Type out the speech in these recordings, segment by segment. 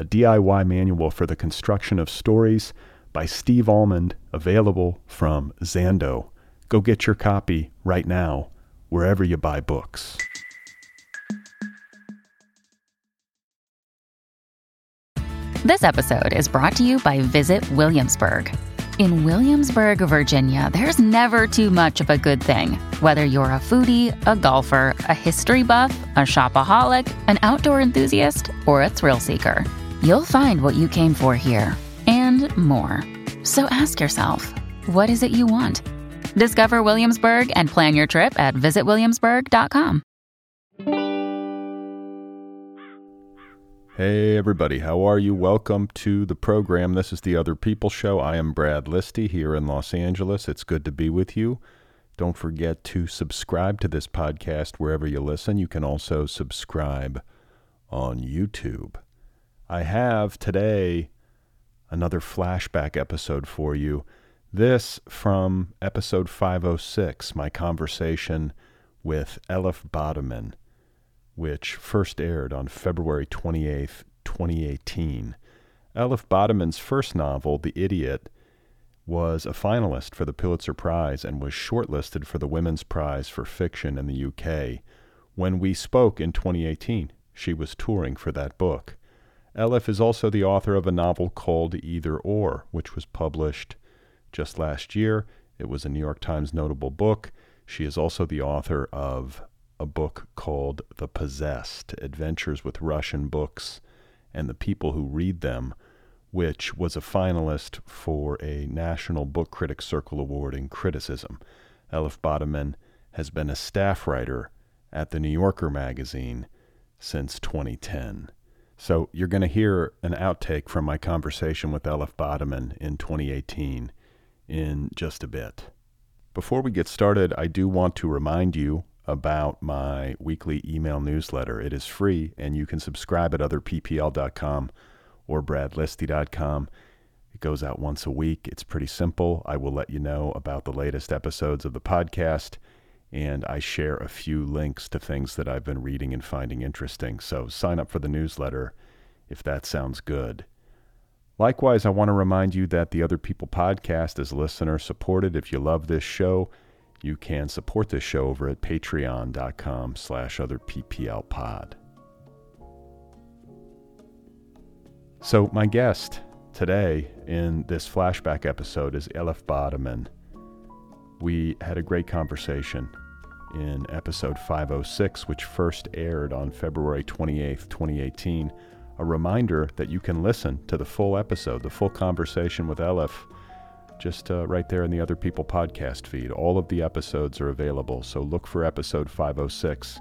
a DIY manual for the construction of stories by Steve Almond, available from Zando. Go get your copy right now, wherever you buy books. This episode is brought to you by Visit Williamsburg. In Williamsburg, Virginia, there's never too much of a good thing. Whether you're a foodie, a golfer, a history buff, a shopaholic, an outdoor enthusiast, or a thrill seeker You'll find what you came for here and more. So ask yourself, what is it you want? Discover Williamsburg and plan your trip at visitwilliamsburg.com. Hey, everybody, how are you? Welcome to the program. This is the Other People Show. I am Brad Listi here in Los Angeles. It's good to be with you. Don't forget to subscribe to this podcast wherever you listen. You can also subscribe on YouTube. I have today another flashback episode for you. This from episode 506, my conversation with Elif Batuman, which first aired on February 28th, 2018. Elif Batuman's first novel, The Idiot, was a finalist for the Pulitzer Prize and was shortlisted for the Women's Prize for Fiction in the UK. When we spoke in 2018, she was touring for that book. Elif is also the author of a novel called Either Or, which was published just last year. It was a New York Times notable book. She is also the author of a book called The Possessed Adventures with Russian Books and the People Who Read Them, which was a finalist for a National Book Critics Circle Award in Criticism. Elif Batuman has been a staff writer at the New Yorker magazine since 2010. So you're going to hear an outtake from my conversation with Elif Batuman in 2018 in just a bit. Before we get started, I do want to remind you about my weekly email newsletter. It is free and you can subscribe at otherppl.com or bradlisti.com. It goes out once a week. It's pretty simple. I will let you know about the latest episodes of the podcast and I share a few links to things that I've been reading and finding interesting. So sign up for the newsletter if that sounds good. Likewise, I want to remind you that the Other People podcast is listener supported. If you love this show, you can support this show over at patreon.com slash otherpplpod. So my guest today in this flashback episode is Elif Batuman. We had a great conversation in episode 506, which first aired on February 28, 2018. A reminder that you can listen to the full episode, the full conversation with Elif, just uh, right there in the Other People podcast feed. All of the episodes are available, so look for episode 506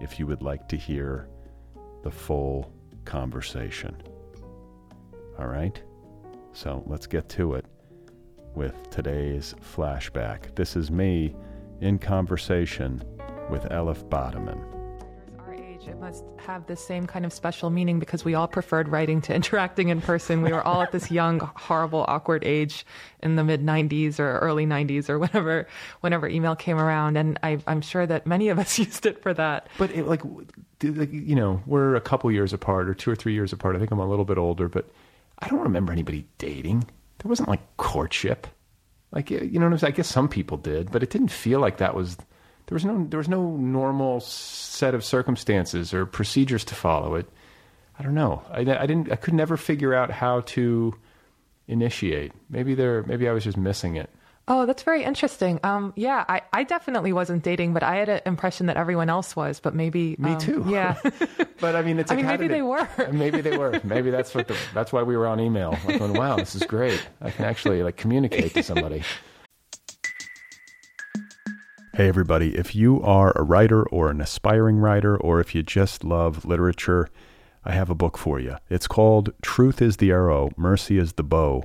if you would like to hear the full conversation. All right? So let's get to it with today's flashback. This is me in conversation with Elif Batuman. Our age, it must have the same kind of special meaning because we all preferred writing to interacting in person. We were all at this young, horrible, awkward age in the mid 90s or early 90s or whenever, whenever email came around. And I, am sure that many of us used it for that. But it, like, you know, we're a couple years apart or two or three years apart. I think I'm a little bit older, but I don't remember anybody dating. There wasn't like courtship. Like you know, I guess some people did, but it didn't feel like that was. There was no there was no normal set of circumstances or procedures to follow. It. I don't know. I, I didn't. I could never figure out how to initiate? Maybe there. Maybe I was just missing it. Oh, that's very interesting. Um, yeah, I, I definitely wasn't dating, but I had an impression that everyone else was. But maybe me um, too. Yeah, but I mean, it's. I mean, maybe they were. maybe they were. Maybe that's what. The, that's why we were on email. Like, going, wow, this is great. I can actually like communicate to somebody. Hey, everybody. If you are a writer or an aspiring writer, or if you just love literature, I have a book for you. It's called Truth is the Arrow, Mercy is the Bow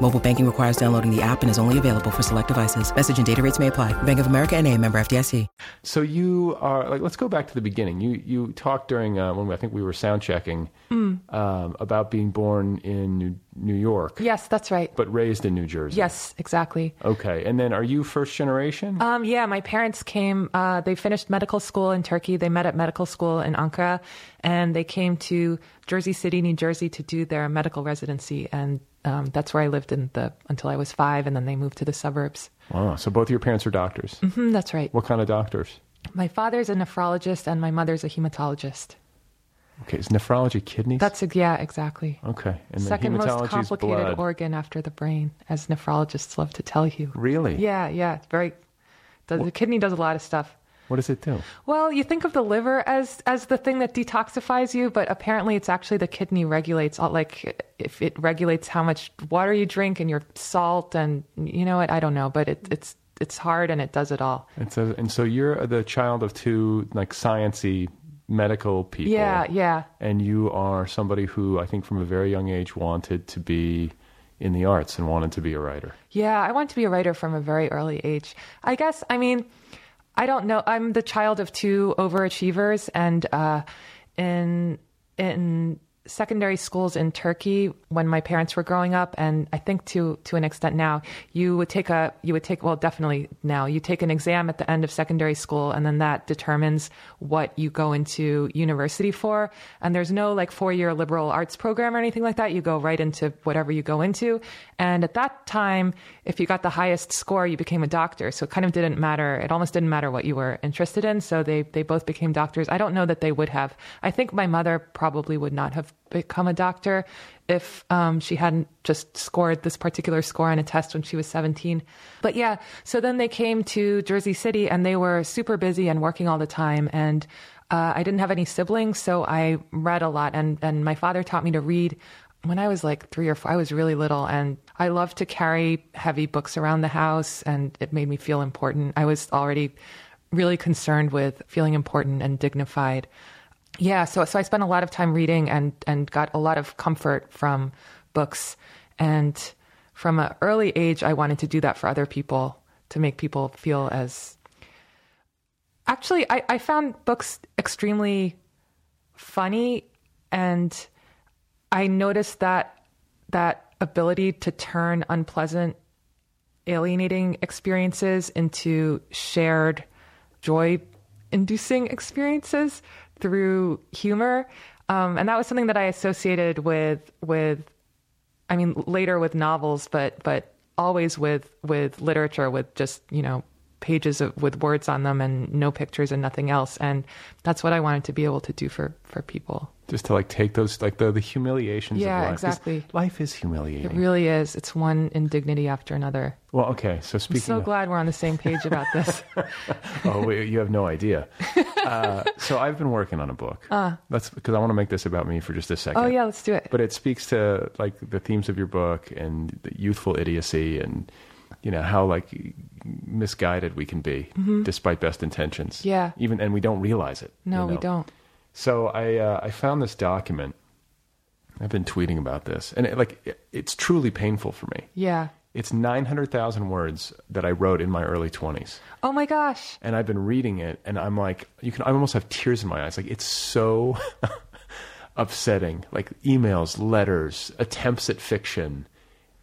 Mobile banking requires downloading the app and is only available for select devices. Message and data rates may apply. Bank of America and a member FDIC. So you are like, let's go back to the beginning. You you talked during uh, when I think we were sound checking mm. um, about being born in New, New York. Yes, that's right. But raised in New Jersey. Yes, exactly. Okay, and then are you first generation? Um, yeah, my parents came. Uh, they finished medical school in Turkey. They met at medical school in Ankara, and they came to Jersey City, New Jersey, to do their medical residency and um, that's where I lived in the until I was five, and then they moved to the suburbs. Wow! So both your parents are doctors. Mm-hmm, that's right. What kind of doctors? My father's a nephrologist, and my mother's a hematologist. Okay, is nephrology kidneys? That's yeah, exactly. Okay, and second most complicated blood. organ after the brain, as nephrologists love to tell you. Really? Yeah, yeah. Very. The, the kidney does a lot of stuff. What does it do? Well, you think of the liver as as the thing that detoxifies you, but apparently it's actually the kidney regulates all like if it regulates how much water you drink and your salt and you know what I don't know, but it, it's it's hard and it does it all. And so and so you're the child of two like sciency medical people. Yeah, yeah. And you are somebody who I think from a very young age wanted to be in the arts and wanted to be a writer. Yeah, I wanted to be a writer from a very early age. I guess I mean I don't know. I'm the child of two overachievers, and uh, in in secondary schools in Turkey when my parents were growing up, and I think to to an extent now, you would take a you would take well definitely now you take an exam at the end of secondary school, and then that determines what you go into university for. And there's no like four year liberal arts program or anything like that. You go right into whatever you go into. And at that time, if you got the highest score, you became a doctor. So it kind of didn't matter. It almost didn't matter what you were interested in. So they they both became doctors. I don't know that they would have. I think my mother probably would not have become a doctor if um, she hadn't just scored this particular score on a test when she was 17. But yeah, so then they came to Jersey City and they were super busy and working all the time. And uh, I didn't have any siblings, so I read a lot. And, and my father taught me to read when I was like three or four. I was really little and I loved to carry heavy books around the house and it made me feel important. I was already really concerned with feeling important and dignified yeah, so so I spent a lot of time reading and and got a lot of comfort from books. And from an early age, I wanted to do that for other people to make people feel as. Actually, I, I found books extremely funny, and I noticed that that ability to turn unpleasant, alienating experiences into shared joy inducing experiences through humor. Um, and that was something that I associated with with I mean later with novels, but but always with with literature, with just you know pages of, with words on them and no pictures and nothing else. And that's what I wanted to be able to do for for people. Just to like take those like the the humiliations Yeah, of life. exactly. Life is humiliating. It really is. It's one indignity after another. well, okay. So I'm speaking so of, glad we're on the same page about this. oh, you have no idea. Uh, so I've been working on a book. That's because I want to make this about me for just a second. oh yeah, let's do it. but it speaks to like the themes of your book and the youthful idiocy and you know how like misguided we can be despite best intentions Mm-hmm. Yeah. even and we don't realize it no, you we don't. so i uh, i found this document i've been tweeting about this and it, like it, it's truly painful for me Yeah. it's 900000 words that i wrote in my early 20s Oh my gosh. and I've been reading it, and I'm like, you can, I almost have tears in my eyes. Like it's so upsetting. Like emails, letters, attempts at fiction,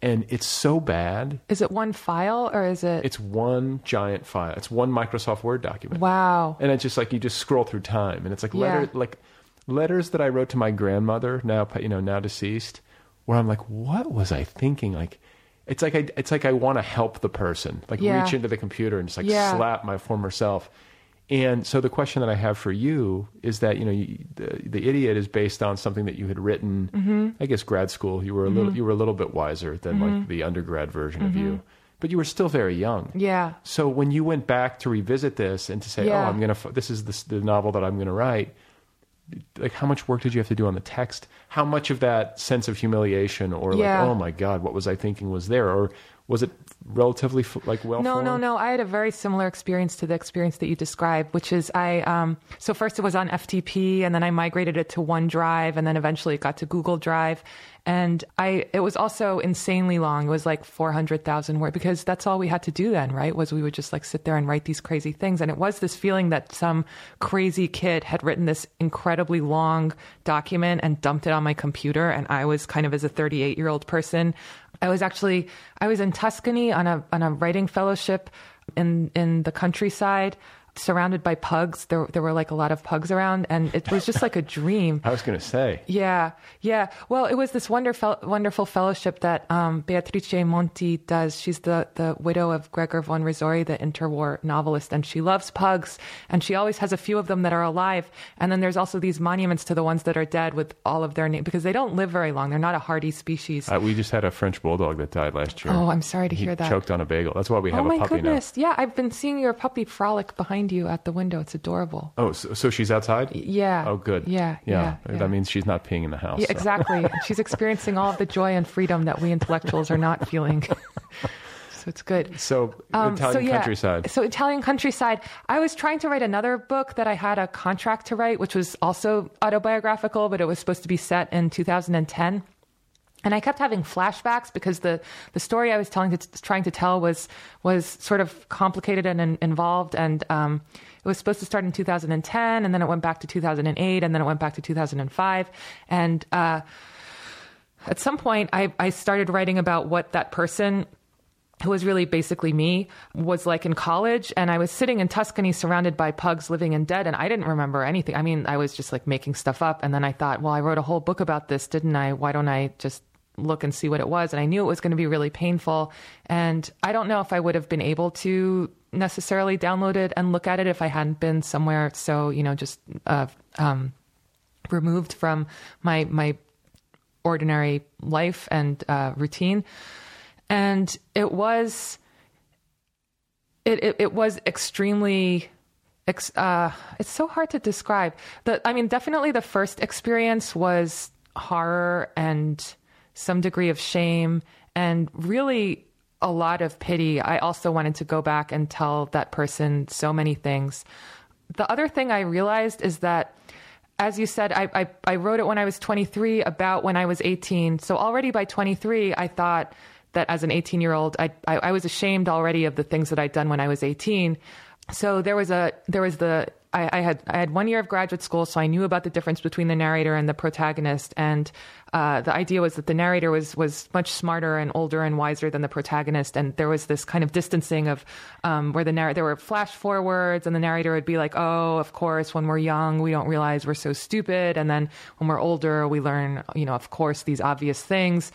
and it's so bad. Is it one file or is it? It's one giant file. It's one Microsoft Word document. wow. And it's just like you just scroll through time, and it's like Yeah. letter, like letters that I wrote to my grandmother, now you know now deceased, where I'm like, what was I thinking? Like. It's like I, it's like I want to help the person, like Yeah. reach into the computer and just like Yeah. slap my former self. And so the question that I have for you is that you know you, the the idiot is based on something that you had written. Mm-hmm. I guess grad school. You were a little you were a little bit wiser than like the undergrad version of you, but you were still very young. Mm-hmm. Yeah. So when you went back to revisit this and to say, Yeah. "Oh, I'm gonna f- this is the, the novel that I'm gonna write," like how much work did you have to do on the text? How much of that sense of humiliation or Yeah. like, "Oh my God, what was I thinking?" was there, or was it relatively like well? No, no, no. I had a very similar experience to the experience that you described, which is I. Um, so first it was on FTP, and then I migrated it to OneDrive, and then eventually it got to Google Drive, and I. It was also insanely long. It was like four hundred thousand words because that's all we had to do then, right? Was we would just like sit there and write these crazy things, and it was this feeling that some crazy kid had written this incredibly long document and dumped it on my computer, and I was kind of as a thirty-eight year old person. I was actually I was in Tuscany on a on a writing fellowship in in the countryside, surrounded by pugs. There there were like a lot of pugs around, and it was just like a dream. I was gonna say. Yeah, yeah. Well, it was this wonderful, wonderful fellowship that um, Beatrice Monti does. She's the, the widow of Gregor von Rezzori, the interwar novelist, and she loves pugs, and she always has a few of them that are alive. And then there's also these monuments to the ones that are dead with all of their names because they don't live very long. They're not a hardy species. Uh, we just had a French bulldog that died last year. oh, I'm sorry to he hear that. choked on a bagel. That's why we have oh a puppy goodness! Yeah, I've been seeing your puppy frolic behind you at the window. It's adorable. Oh, so, so she's outside? Yeah. Oh, good. Yeah, yeah, yeah. That means she's not peeing in the house. Yeah, so. exactly. She's experiencing all of the joy and freedom that we intellectuals are not feeling. so it's good. So Um, Italian so, yeah, countryside. So Italian countryside. I was trying to write another book that I had a contract to write, which was also autobiographical, but it was supposed to be set in 2010. And I kept having flashbacks because the, the story I was telling to, trying to tell was was sort of complicated and in, involved, and um, it was supposed to start in 2010, and then it went back to 2008, and then it went back to 2005, and uh, at some point I, I started writing about what that person who was really basically me, was like in college. And I was sitting in Tuscany surrounded by pugs living and dead. And I didn't remember anything. I mean, I was just like making stuff up. And then I thought, well, I wrote a whole book about this, didn't I? Why don't I just look and see what it was? And I knew it was going to be really painful. And I don't know if I would have been able to necessarily download it and look at it if I hadn't been somewhere so, you know, just uh, um, removed from my, my ordinary life and uh, routine and it was it it, it was extremely ex, uh, it's so hard to describe the i mean definitely the first experience was horror and some degree of shame and really a lot of pity i also wanted to go back and tell that person so many things the other thing i realized is that as you said, I, I, I wrote it when I was 23, about when I was 18. So already by 23, I thought that as an 18 year old, I, I, I was ashamed already of the things that I'd done when I was 18. So there was a there was the I, I had I had one year of graduate school, so I knew about the difference between the narrator and the protagonist. And uh, the idea was that the narrator was was much smarter and older and wiser than the protagonist. And there was this kind of distancing of um, where the narrator there were flash forwards, and the narrator would be like, "Oh, of course, when we're young, we don't realize we're so stupid, and then when we're older, we learn, you know, of course, these obvious things."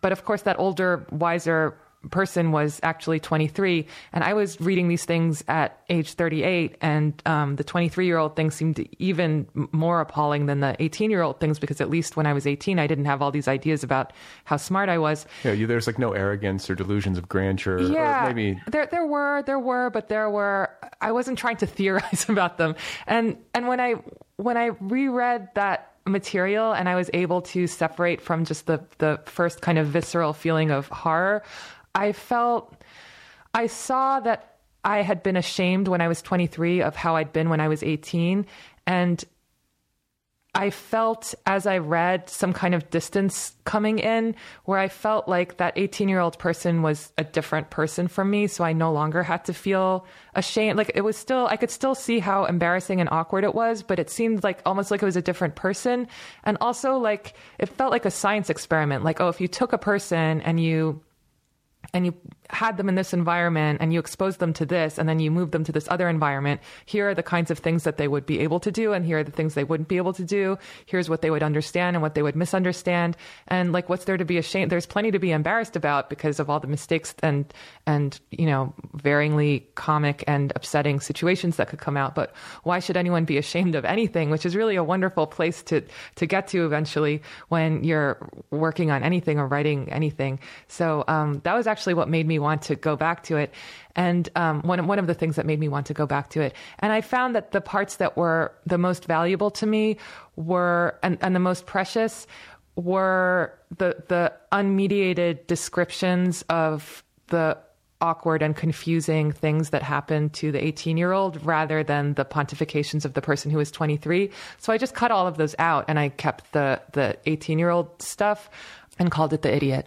But of course, that older, wiser person was actually 23. And I was reading these things at age 38, and um, the 23 year old things seemed even more appalling than the 18 year old things because at least when I was 18, I didn't have all these ideas about how smart I was. Yeah, you, there's like no arrogance or delusions of grandeur. Yeah, maybe there there were there were, but there were. I wasn't trying to theorize about them. And and when I when I reread that material and I was able to separate from just the the first kind of visceral feeling of horror, I felt I saw that I had been ashamed when I was 23 of how I'd been when I was 18 and I felt as I read some kind of distance coming in where I felt like that 18 year old person was a different person from me. So I no longer had to feel ashamed. Like it was still, I could still see how embarrassing and awkward it was, but it seemed like almost like it was a different person. And also like it felt like a science experiment. Like, oh, if you took a person and you and you had them in this environment and you exposed them to this and then you moved them to this other environment. Here are the kinds of things that they would be able to do and here are the things they wouldn't be able to do. Here's what they would understand and what they would misunderstand. And like what's there to be ashamed there's plenty to be embarrassed about because of all the mistakes and and you know varyingly comic and upsetting situations that could come out. But why should anyone be ashamed of anything which is really a wonderful place to to get to eventually when you're working on anything or writing anything. So um, that was actually what made me want to go back to it. And um, one, one of the things that made me want to go back to it. And I found that the parts that were the most valuable to me were, and, and the most precious, were the, the unmediated descriptions of the awkward and confusing things that happened to the 18 year old rather than the pontifications of the person who was 23. So I just cut all of those out and I kept the, the 18 year old stuff and called it the idiot.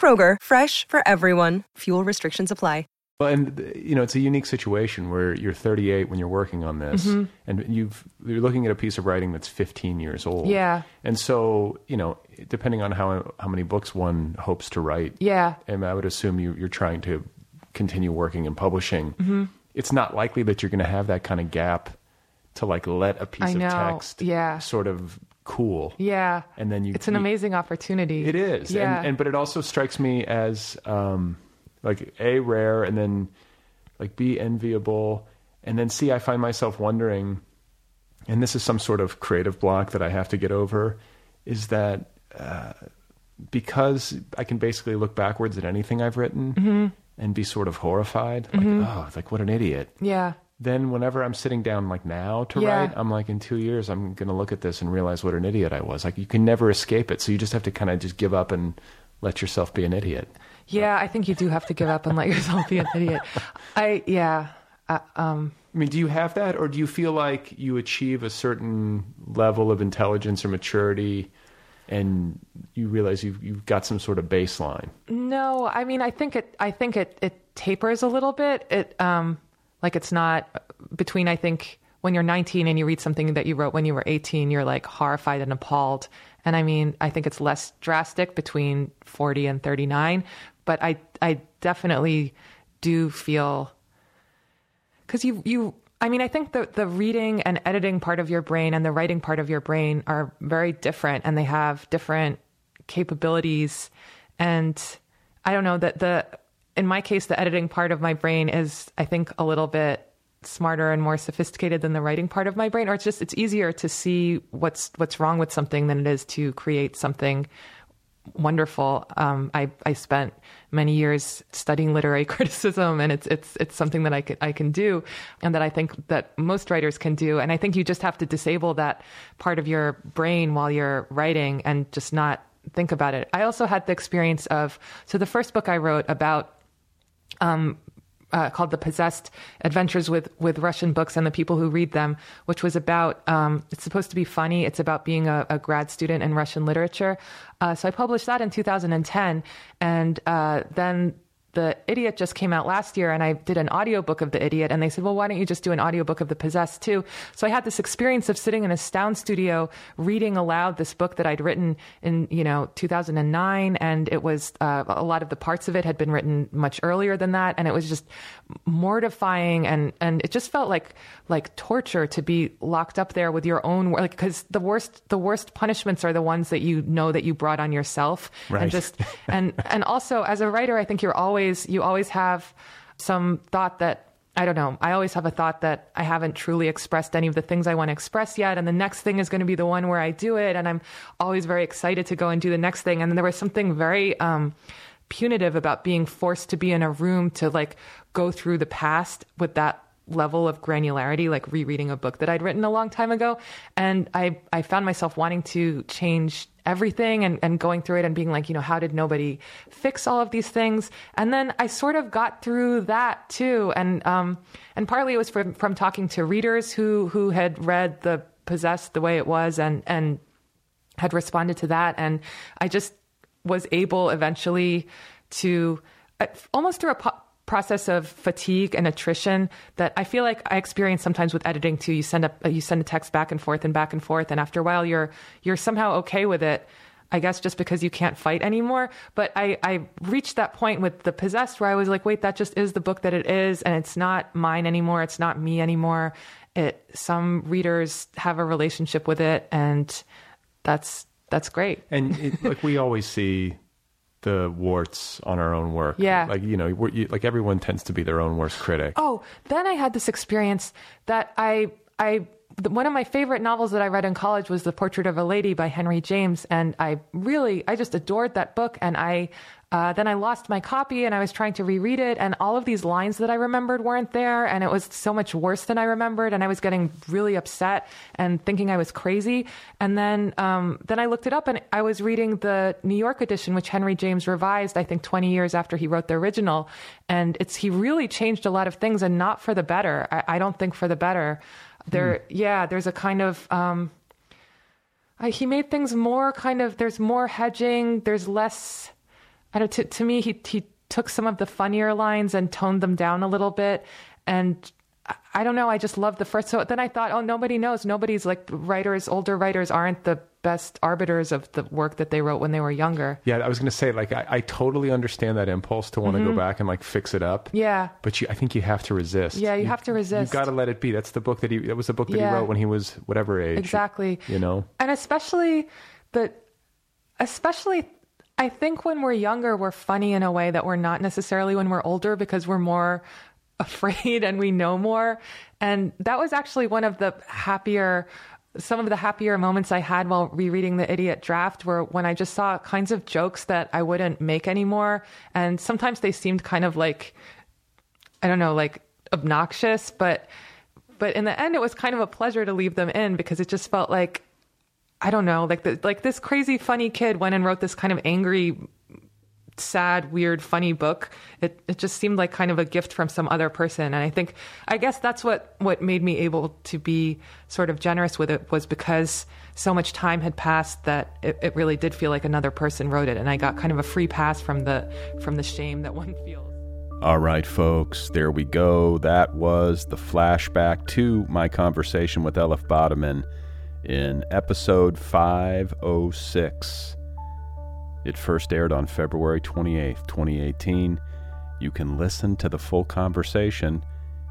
Kroger, fresh for everyone. Fuel restrictions apply. Well, and you know, it's a unique situation where you're 38 when you're working on this, mm-hmm. and you've you're looking at a piece of writing that's 15 years old. Yeah. And so, you know, depending on how how many books one hopes to write, yeah, and I would assume you you're trying to continue working and publishing. Mm-hmm. It's not likely that you're going to have that kind of gap to like let a piece of text, yeah. sort of cool. Yeah. And then you It's an you, amazing opportunity. It is. Yeah. And, and but it also strikes me as um like A rare and then like B enviable and then C I find myself wondering and this is some sort of creative block that I have to get over is that uh, because I can basically look backwards at anything I've written mm-hmm. and be sort of horrified like mm-hmm. oh like what an idiot. Yeah then whenever I'm sitting down like now to yeah. write, I'm like in two years I'm gonna look at this and realize what an idiot I was. Like you can never escape it, so you just have to kind of just give up and let yourself be an idiot. Yeah, I think you do have to give up and let yourself be an idiot. I yeah. Uh, um, I mean, do you have that, or do you feel like you achieve a certain level of intelligence or maturity, and you realize you've you've got some sort of baseline? No, I mean, I think it. I think it it tapers a little bit. It um like it's not uh, between, I think, when you're 19 and you read something that you wrote when you were 18, you're like horrified and appalled. And I mean, I think it's less drastic between 40 and 39, but I, I definitely do feel because you, you, I mean, I think the, the reading and editing part of your brain and the writing part of your brain are very different and they have different capabilities. And I don't know that the, in my case, the editing part of my brain is, I think, a little bit smarter and more sophisticated than the writing part of my brain, or it's just it's easier to see what's what's wrong with something than it is to create something wonderful. Um, I I spent many years studying literary criticism, and it's it's it's something that I I can do, and that I think that most writers can do. And I think you just have to disable that part of your brain while you're writing, and just not think about it. I also had the experience of so the first book I wrote about um, uh, called "The Possessed Adventures with with Russian Books and the People Who Read Them," which was about. Um, it's supposed to be funny. It's about being a, a grad student in Russian literature. Uh, so I published that in 2010, and uh, then the Idiot just came out last year and I did an audiobook of The Idiot and they said, "Well, why don't you just do an audiobook of The Possessed too?" So I had this experience of sitting in a sound studio reading aloud this book that I'd written in, you know, 2009 and it was uh, a lot of the parts of it had been written much earlier than that and it was just mortifying and and it just felt like like torture to be locked up there with your own like cuz the worst the worst punishments are the ones that you know that you brought on yourself Right. and just and and also as a writer I think you're always you always have some thought that I don't know. I always have a thought that I haven't truly expressed any of the things I want to express yet. And the next thing is going to be the one where I do it. And I'm always very excited to go and do the next thing. And there was something very um, punitive about being forced to be in a room to like go through the past with that level of granularity, like rereading a book that I'd written a long time ago. And I, I found myself wanting to change everything and, and going through it and being like, you know, how did nobody fix all of these things? And then I sort of got through that too. And, um, and partly it was from, from talking to readers who, who had read the possessed the way it was and, and had responded to that. And I just was able eventually to uh, almost through a po- process of fatigue and attrition that I feel like I experience sometimes with editing too. You send a uh, you send a text back and forth and back and forth, and after a while, you're you're somehow okay with it. I guess just because you can't fight anymore. But I, I reached that point with The Possessed where I was like, wait, that just is the book that it is, and it's not mine anymore. It's not me anymore. It some readers have a relationship with it, and that's that's great. And it, like we always see the warts on our own work. Yeah. Like, you know, you, like everyone tends to be their own worst critic. Oh, then I had this experience that I I one of my favorite novels that I read in college was The Portrait of a Lady by Henry James, and I really I just adored that book. And I uh, then I lost my copy, and I was trying to reread it, and all of these lines that I remembered weren't there, and it was so much worse than I remembered, and I was getting really upset and thinking I was crazy. And then um, then I looked it up, and I was reading the New York edition, which Henry James revised, I think, 20 years after he wrote the original, and it's he really changed a lot of things, and not for the better. I, I don't think for the better. There, yeah, there's a kind of. Um, I, he made things more kind of. There's more hedging. There's less. I don't. To, to me, he he took some of the funnier lines and toned them down a little bit, and I, I don't know. I just loved the first. So then I thought, oh, nobody knows. Nobody's like writers. Older writers aren't the best arbiters of the work that they wrote when they were younger. Yeah, I was going to say, like, I, I totally understand that impulse to want to go back and like fix it up. Mm-hmm. Yeah. But you, I think you have to resist. Yeah, you have to resist. You got to let it be. That's the book that he. That was the book that Yeah. he wrote when he was whatever age. Exactly. You know. And especially but especially, I think when we're younger, we're funny in a way that we're not necessarily when we're older because we're more afraid and we know more. And that was actually one of the happier, some of the happier moments I had while rereading the Idiot Draft were when I just saw kinds of jokes that I wouldn't make anymore. And sometimes they seemed kind of like, I don't know, like obnoxious, but but in the end it was kind of a pleasure to leave them in because it just felt like I don't know, like the, like this crazy funny kid went and wrote this kind of angry sad, weird, funny book. It it just seemed like kind of a gift from some other person. And I think I guess that's what what made me able to be sort of generous with it was because so much time had passed that it, it really did feel like another person wrote it and I got kind of a free pass from the from the shame that one feels. All right, folks, there we go. That was the flashback to my conversation with Elif Batuman in episode 506. It first aired on February 28th, 2018. You can listen to the full conversation.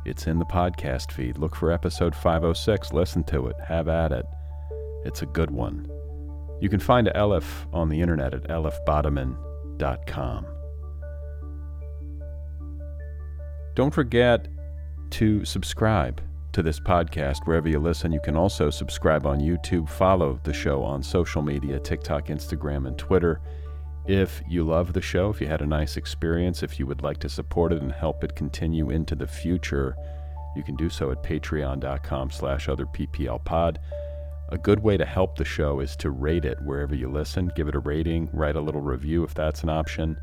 It's in the podcast feed. Look for episode 506, listen to it, have at it. It's a good one. You can find Elif on the internet at elifbatuman.com. Don't forget to subscribe to this podcast wherever you listen. You can also subscribe on YouTube, follow the show on social media TikTok, Instagram, and Twitter. If you love the show, if you had a nice experience, if you would like to support it and help it continue into the future, you can do so at patreon.com slash otherpplpod. A good way to help the show is to rate it wherever you listen. Give it a rating, write a little review if that's an option.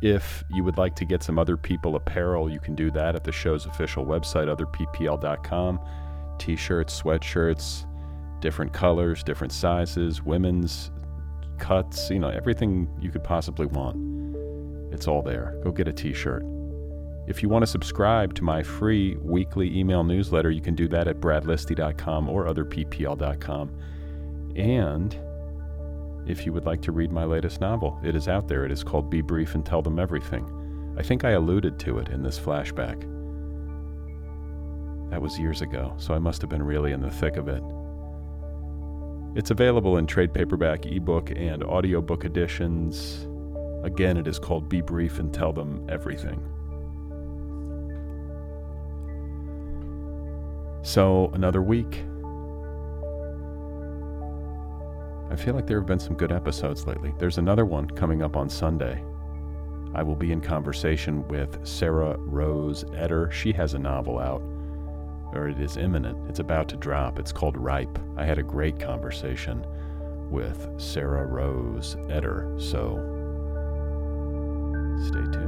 If you would like to get some other people apparel, you can do that at the show's official website, otherppl.com. T shirts, sweatshirts, different colors, different sizes, women's cuts, you know, everything you could possibly want. It's all there. Go get a t shirt. If you want to subscribe to my free weekly email newsletter, you can do that at bradlisti.com or otherppl.com. And if you would like to read my latest novel, it is out there. It is called Be Brief and Tell Them Everything. I think I alluded to it in this flashback. That was years ago, so I must have been really in the thick of it. It's available in trade paperback, ebook, and audiobook editions. Again, it is called Be Brief and Tell Them Everything. So, another week. I feel like there have been some good episodes lately. There's another one coming up on Sunday. I will be in conversation with Sarah Rose Etter. She has a novel out, or it is imminent. It's about to drop. It's called Ripe. I had a great conversation with Sarah Rose Etter, so stay tuned.